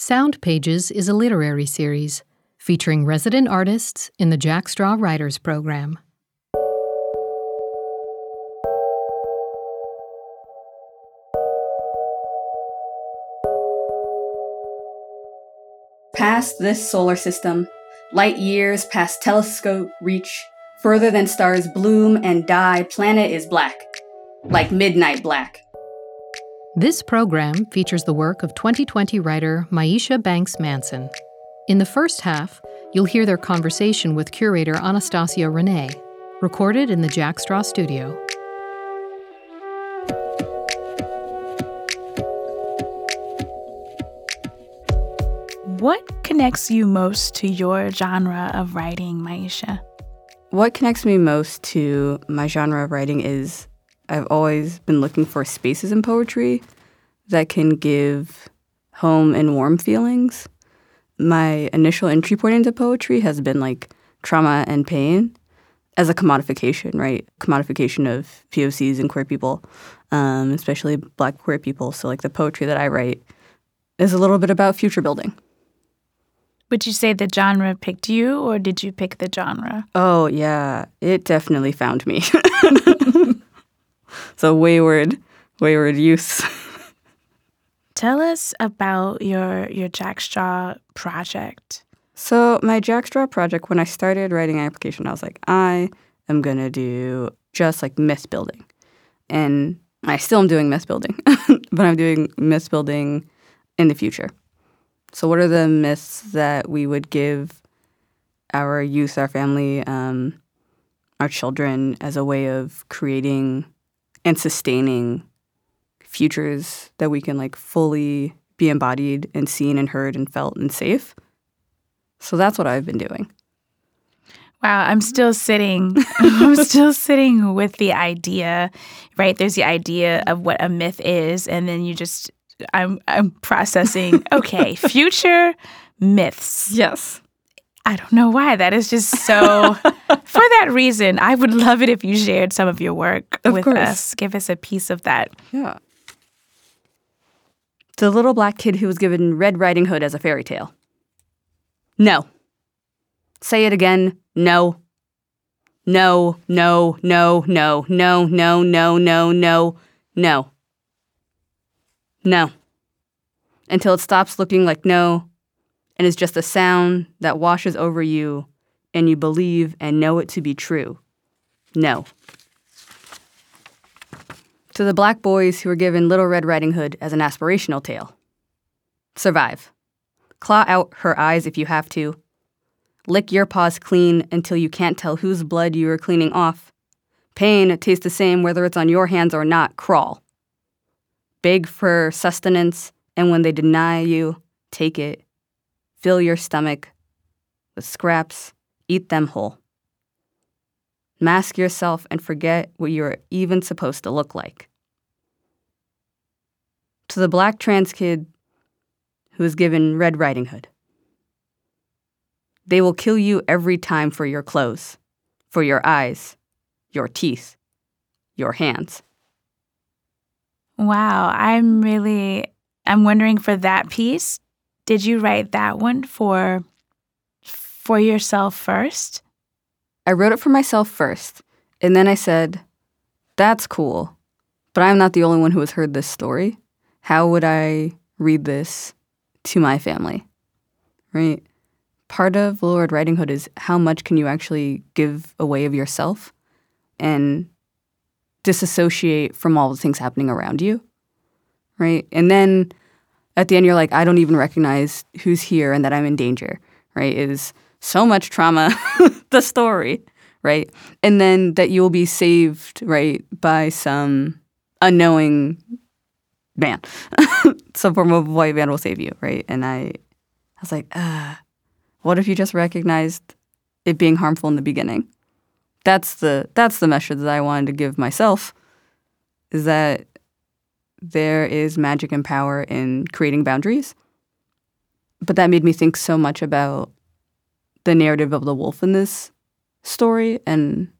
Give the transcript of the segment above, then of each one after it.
Sound Pages is a literary series featuring resident artists in the Jack Straw Writers Program. Past this solar system, light years past telescope reach, further than stars bloom and die, planet is black, like midnight black. This program features the work of 2020 writer Maisha Banks Manson. In the first half, you'll hear their conversation with curator Anastacia-Renée, recorded in the Jack Straw studio. What connects you most to your genre of writing, Maisha? What connects me most to my genre of writing is I've always been looking for spaces in poetry that can give home and warm feelings. My initial entry point into poetry has been like trauma and pain as a commodification, right? Commodification of POCs and queer people, um, especially black queer people. So, like, the poetry that I write is a little bit about future building. Would you say the genre picked you, or did you pick the genre? Oh, yeah. It definitely found me. so, wayward, wayward youth. Tell us about your your Jack Straw project. So my Jack Straw project, when I started writing an application, I was like, I am gonna do just like myth building, and I still am doing myth building, but I'm doing myth building in the future. So what are the myths that we would give our youth, our family, um, our children as a way of creating and sustaining futures that we can like fully be embodied and seen and heard and felt and safe. So that's what I've been doing. Wow, I'm still sitting. I'm still sitting with the idea, right? There's the idea of what a myth is, and then you just I'm I'm processing, okay, future myths. Yes. I don't know why. That is just so for that reason, I would love it if you shared some of your work Of with course. us. Give us a piece of that. Yeah. The little black kid who was given Red Riding Hood as a fairy tale. No. Say it again. No. No, no, no, no, no, no, no, no, no, no. No. Until it stops looking like no and is just a sound that washes over you and you believe and know it to be true. No to the black boys who were given Little Red Riding Hood as an aspirational tale. Survive. Claw out her eyes if you have to. Lick your paws clean until you can't tell whose blood you are cleaning off. Pain tastes the same whether it's on your hands or not. Crawl. Beg for sustenance, and when they deny you, take it. Fill your stomach with scraps, eat them whole. Mask yourself and forget what you're even supposed to look like. To the black trans kid who is given Red Riding Hood. They will kill you every time for your clothes, for your eyes, your teeth, your hands. Wow, I'm really I'm wondering for that piece, did you write that one for for yourself first? I wrote it for myself first, and then I said, That's cool, but I'm not the only one who has heard this story. How would I read this to my family? Right? Part of Lord Riding Hood is how much can you actually give away of yourself and disassociate from all the things happening around you. Right? And then at the end, you're like, I don't even recognize who's here and that I'm in danger. Right? Is so much trauma, the story, right? And then that you'll be saved, right, by some unknowing man. some form of white man will save you, right? And I, I was like, ah, what if you just recognized it being harmful in the beginning? That's the that's the message that I wanted to give myself. Is that there is magic and power in creating boundaries. But that made me think so much about the narrative of the wolf in this story and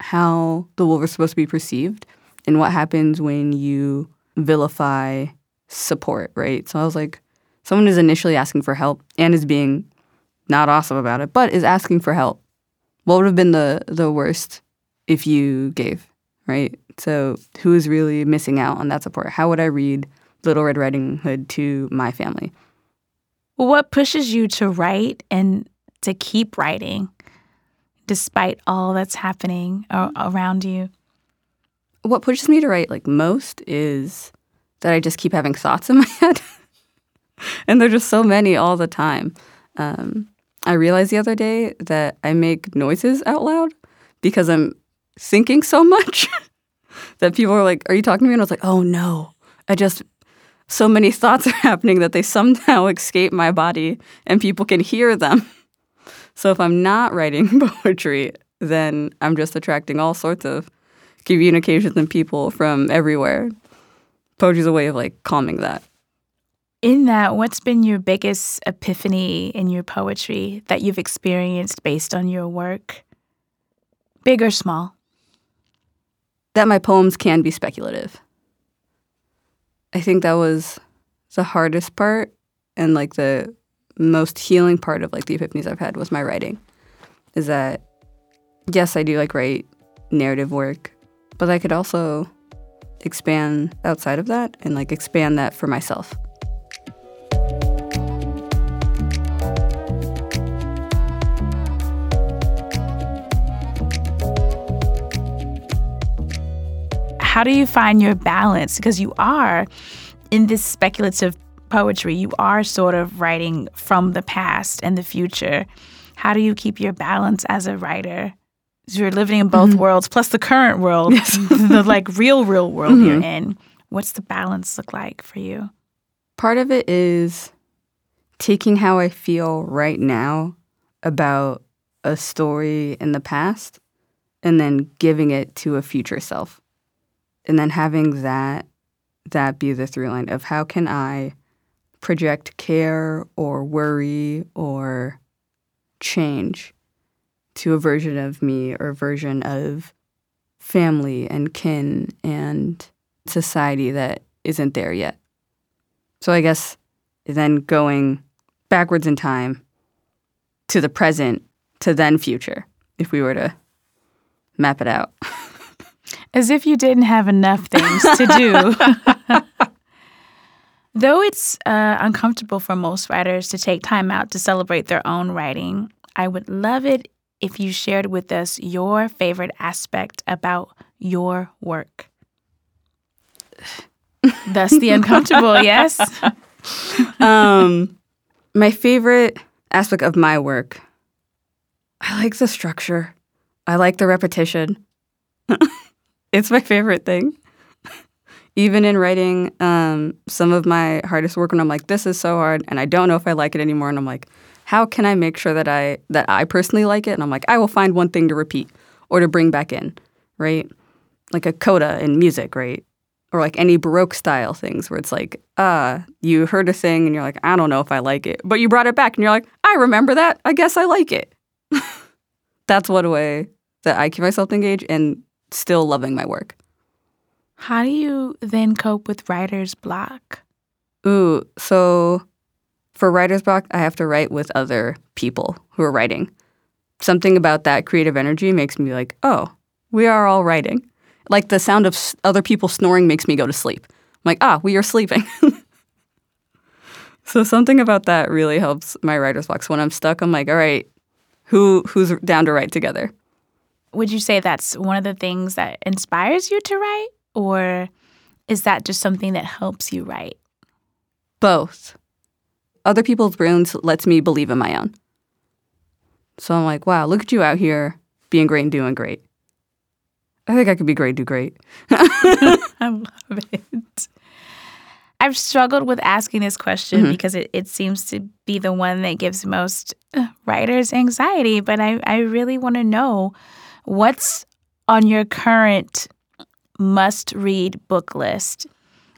how the wolf is supposed to be perceived and what happens when you vilify support, right? So I was like, someone is initially asking for help and is being not awesome about it, but is asking for help. What would have been the the worst if you gave, right? So who is really missing out on that support? How would I read Little Red Riding Hood to my family? What pushes you to write and to keep writing despite all that's happening a- around you? What pushes me to write like most is that I just keep having thoughts in my head. and there's just so many all the time. Um, I realized the other day that I make noises out loud because I'm thinking so much that people are like, Are you talking to me? And I was like, Oh no. I just, so many thoughts are happening that they somehow escape my body and people can hear them. So if I'm not writing poetry, then I'm just attracting all sorts of communications and people from everywhere. Poetry's a way of like calming that. In that, what's been your biggest epiphany in your poetry that you've experienced based on your work? Big or small? That my poems can be speculative. I think that was the hardest part and like the most healing part of like the epiphanies I've had was my writing. Is that yes, I do like write narrative work, but I could also expand outside of that and like expand that for myself. How do you find your balance? Because you are in this speculative poetry, you are sort of writing from the past and the future. How do you keep your balance as a writer? You're living in both mm-hmm. worlds, plus the current world, the like real, real world you're mm-hmm. in. What's the balance look like for you? Part of it is taking how I feel right now about a story in the past and then giving it to a future self. And then having that that be the through line of how can I project care or worry or change to a version of me or a version of family and kin and society that isn't there yet. So I guess then going backwards in time to the present to then future, if we were to map it out. As if you didn't have enough things to do. Though it's uh, uncomfortable for most writers to take time out to celebrate their own writing, I would love it if you shared with us your favorite aspect about your work. Thus, the uncomfortable, yes? um, my favorite aspect of my work, I like the structure. I like the repetition. it's my favorite thing. Even in writing um, some of my hardest work, when I'm like, this is so hard, and I don't know if I like it anymore, and I'm like, how can I make sure that I that I personally like it? And I'm like, I will find one thing to repeat or to bring back in, right? Like a coda in music, right? Or like any Baroque style things where it's like, ah, you heard a thing and you're like, I don't know if I like it, but you brought it back and you're like, I remember that. I guess I like it. That's one way that I keep myself engaged and still loving my work. How do you then cope with writer's block? Ooh, so for writer's block, I have to write with other people who are writing. Something about that creative energy makes me like, oh, we are all writing. Like the sound of s- other people snoring makes me go to sleep. I'm like, ah, we are sleeping. so something about that really helps my writer's block. So when I'm stuck, I'm like, all right, who who's down to write together? Would you say that's one of the things that inspires you to write? Or is that just something that helps you write? Both. Other people's brilliance lets me believe in my own. So I'm like, wow, look at you out here being great and doing great. I think I could be great, do great. I love it. I've struggled with asking this question because it, it seems to be the one that gives most uh, writers anxiety. But I, I really want to know what's on your current must read book list.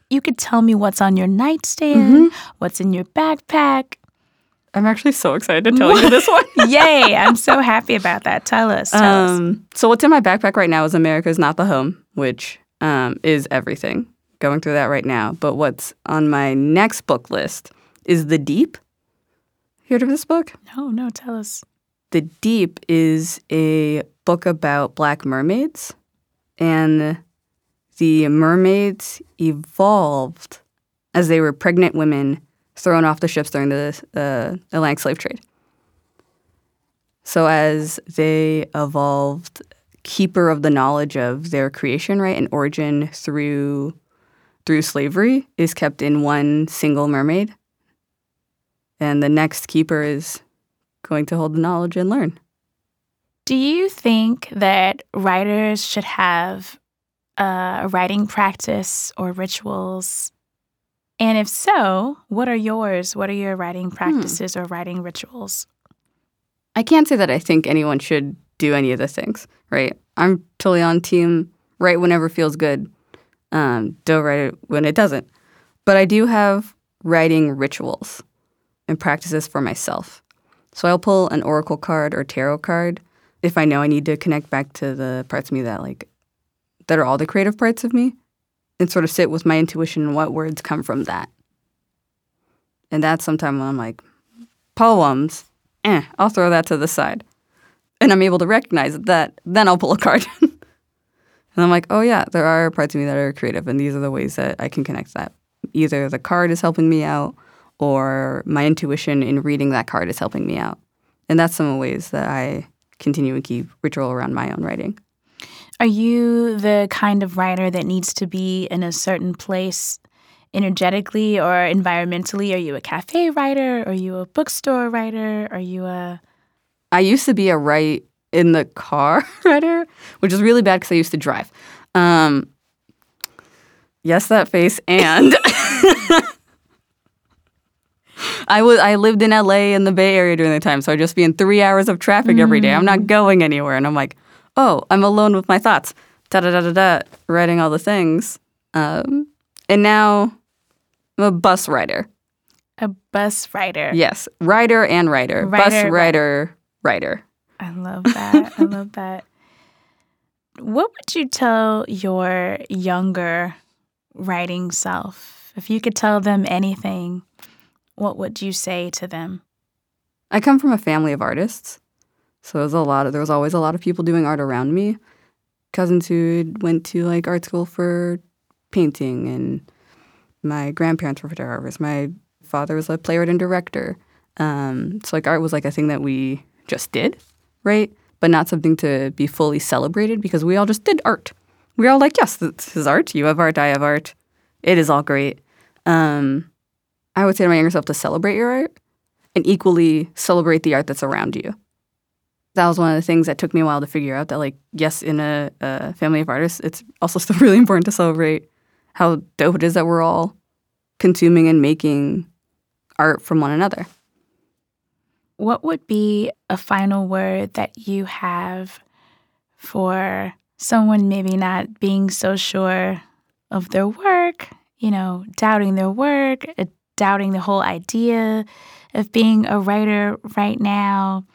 You could tell me what's on your nightstand, what's in your backpack. I'm actually so excited to tell you this one. Yay, I'm so happy about that. Tell us. Tell us. Um, so what's in my backpack right now is America's Not the Home, which um, is everything. Going through that right now. But what's on my next book list is The Deep. You heard of this book? No, no, tell us. The Deep is a book about black mermaids, and the mermaids evolved as they were pregnant women thrown off the ships during the uh, Atlantic slave trade. So as they evolved, keeper of the knowledge of their creation, right, and origin through through slavery is kept in one single mermaid, and the next keeper is going to hold the knowledge and learn. Do you think that writers should have a writing practice or rituals? And if so, what are yours? What are your writing practices hmm. or writing rituals? I can't say that I think anyone should do any of the things, right? I'm totally on team write whenever feels good. Um, don't write it when it doesn't. But I do have writing rituals and practices for myself. So I'll pull an oracle card or tarot card if I know I need to connect back to the parts of me that like that are all the creative parts of me and sort of sit with my intuition and what words come from that. And that's sometimes when I'm like, poems, eh, I'll throw that to the side. And I'm able to recognize that, then I'll pull a card. and I'm like, oh yeah, there are parts of me that are creative, and these are the ways that I can connect that. Either the card is helping me out, or my intuition in reading that card is helping me out. And that's some of the ways that I continue to keep ritual around my own writing. Are you the kind of writer that needs to be in a certain place energetically or environmentally? Are you a cafe writer? Are you a bookstore writer? Are you a. I used to be a write in the car writer, which is really bad because I used to drive. Um, yes, that face. And. I was I lived in LA in the Bay Area during the time, so I'd just be in three hours of traffic every day. I'm not mm. going anywhere, and I'm like, oh, I'm alone with my thoughts. Da da da da da, writing all the things. Um, and now I'm a bus rider. A bus rider. Yes, rider and writer. bus rider, writer. I love that. I love that. What would you tell your younger writing self? If you could tell them anything, what would you say to them? I come from a family of artists. So there was a lot of there was always a lot of people doing art around me. Cousins who went to like art school for painting and my grandparents were photographers. My father was a playwright and director. Um, so like art was like a thing that we just did, right? But not something to be fully celebrated because we all just did art. We were all like, yes, this is art. You have art. I have art. It is all great. Um, I would say to my younger self to celebrate your art and equally celebrate the art that's around you. That was one of the things that took me a while to figure out that, like, yes, in a, a family of artists, it's also still really important to celebrate how dope it is that we're all consuming and making art from one another. What would be a final word that you have for someone maybe not being so sure of their work, you know, doubting their work, doubting the whole idea of being a writer right now,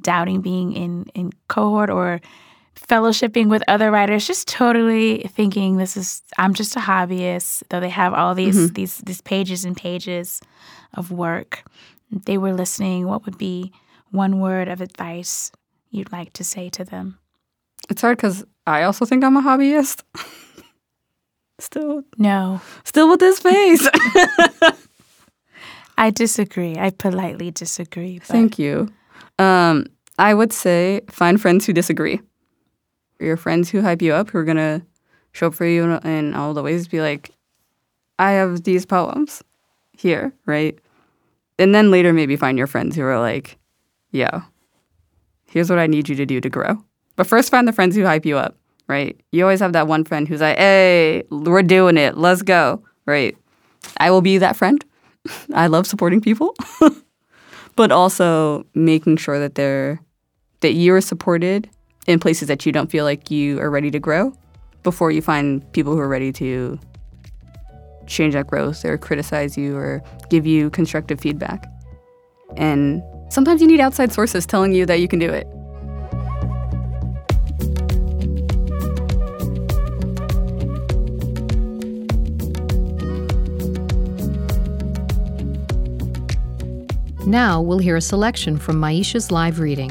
doubting being in, in cohort or fellowshipping with other writers, just totally thinking this is I'm just a hobbyist, though they have all these mm-hmm. these these pages and pages of work. they were listening, what would be one word of advice you'd like to say to them? It's hard because I also think I'm a hobbyist. still no. Still with this face. I disagree. I politely disagree. But. Thank you. Um, I would say find friends who disagree. Your friends who hype you up, who are gonna show up for you in, in all the ways. Be like, I have these poems here, right? And then later, maybe find your friends who are like, yo, here's what I need you to do to grow. But first, find the friends who hype you up, right? You always have that one friend who's like, hey, we're doing it. Let's go, right? I will be that friend. I love supporting people, but also making sure that they're that you're supported in places that you don't feel like you are ready to grow before you find people who are ready to change that growth or criticize you or give you constructive feedback. And sometimes you need outside sources telling you that you can do it. Now we'll hear a selection from Maisha's live reading.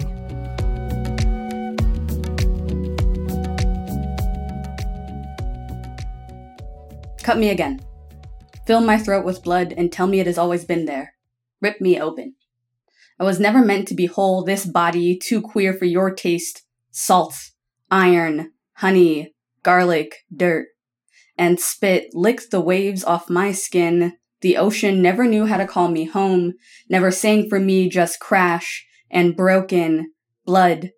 Cut me again. Fill my throat with blood and tell me it has always been there. Rip me open. I was never meant to be whole, this body, too queer for your taste. Salt, iron, honey, garlic, dirt. And spit licked the waves off my skin. The ocean never knew how to call me home, never sang for me, just crash and broken blood.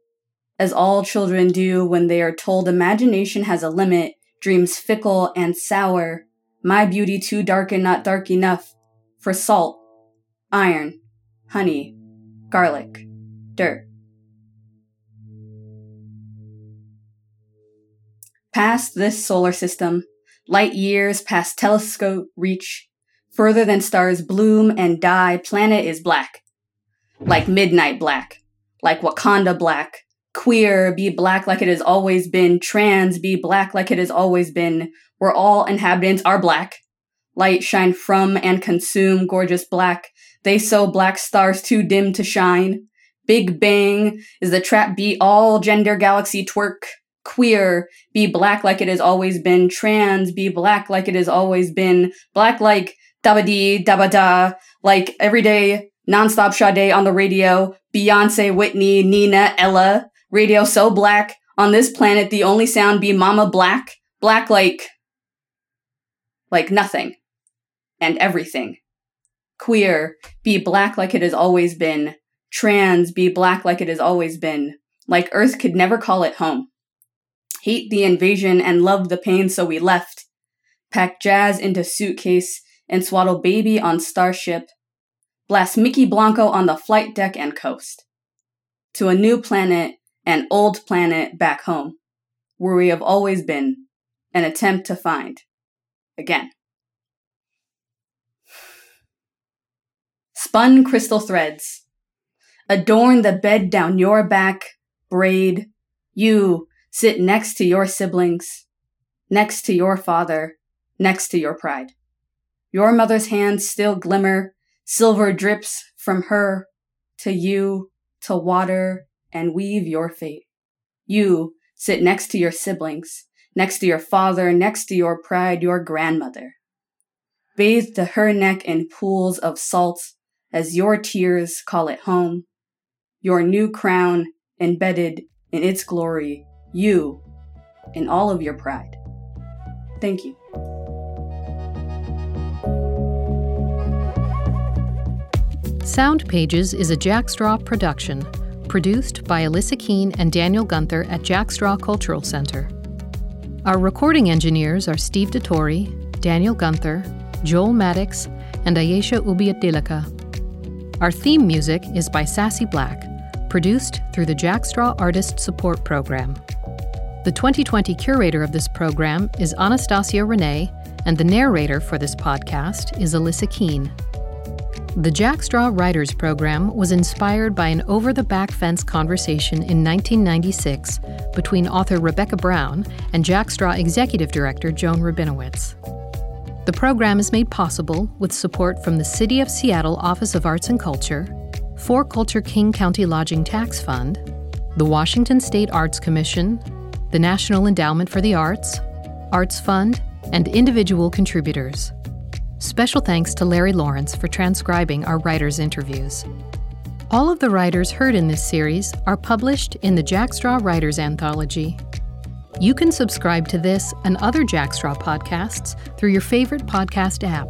As all children do when they are told imagination has a limit, dreams fickle and sour, my beauty too dark and not dark enough for salt, iron, honey, garlic, dirt. Past this solar system, light years past telescope reach, further than stars bloom and die, planet is black. Like midnight black, like Wakanda black, queer be black like it has always been, trans be black like it has always been, where all inhabitants are black. Light shine from and consume gorgeous black. They sew black stars too dim to shine. Big Bang is the trap beat all gender galaxy twerk. Queer, be black like it has always been. Trans, be black like it has always been. Black like dabba dabba da, like everyday nonstop Sade on the radio. Beyonce, Whitney, Nina, Ella. Radio so black. On this planet, the only sound be Mama Black. Black like like nothing and everything. Queer, be black like it has always been. Trans, be black like it has always been. Like Earth could never call it home. Hate the invasion and love the pain, so we left. Pack jazz into suitcase and swaddle baby on starship. Blast Mykki Blanco on the flight deck and coast. To a new planet, an old planet back home, where we have always been, an attempt to find again. Spun crystal threads. Adorn the bed down your back, braid. You sit next to your siblings, next to your father, next to your pride. Your mother's hands still glimmer, silver drips from her to you to water and weave your fate. You sit next to your siblings, next to your father, next to your pride, your grandmother. Bathe to her neck in pools of salt as your tears call it home. Your new crown embedded in its glory, you in all of your pride. Thank you. Sound Pages is a Jackstraw production, produced by Alyssa Keene and Daniel Gunther at Jackstraw Cultural Center. Our recording engineers are Steve DeTore, Daniel Gunther, Joel Maddox, and Ayesha Ubiatilaka. Our theme music is by Sassy Black, produced through the Jackstraw Artist Support Program. The 2020 curator of this program is Anastacia-Renée, and the narrator for this podcast is Alyssa Keene. The Jackstraw Writers Program was inspired by an over the back fence conversation in 1996 between author Rebecca Brown and Jackstraw Executive Director Joan Rabinowitz. The program is made possible with support from the City of Seattle Office of Arts and Culture, Four Culture King County Lodging Tax Fund, the Washington State Arts Commission, the National Endowment for the Arts, Arts Fund, and individual contributors. Special thanks to Larry Lawrence for transcribing our writers' interviews. All of the writers heard in this series are published in the Jackstraw Writers Anthology. You can subscribe to this and other Jackstraw podcasts through your favorite podcast app.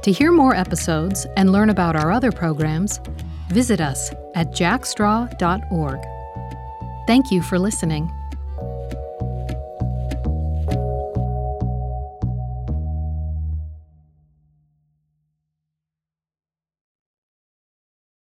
To hear more episodes and learn about our other programs, visit us at jackstraw.org. Thank you for listening.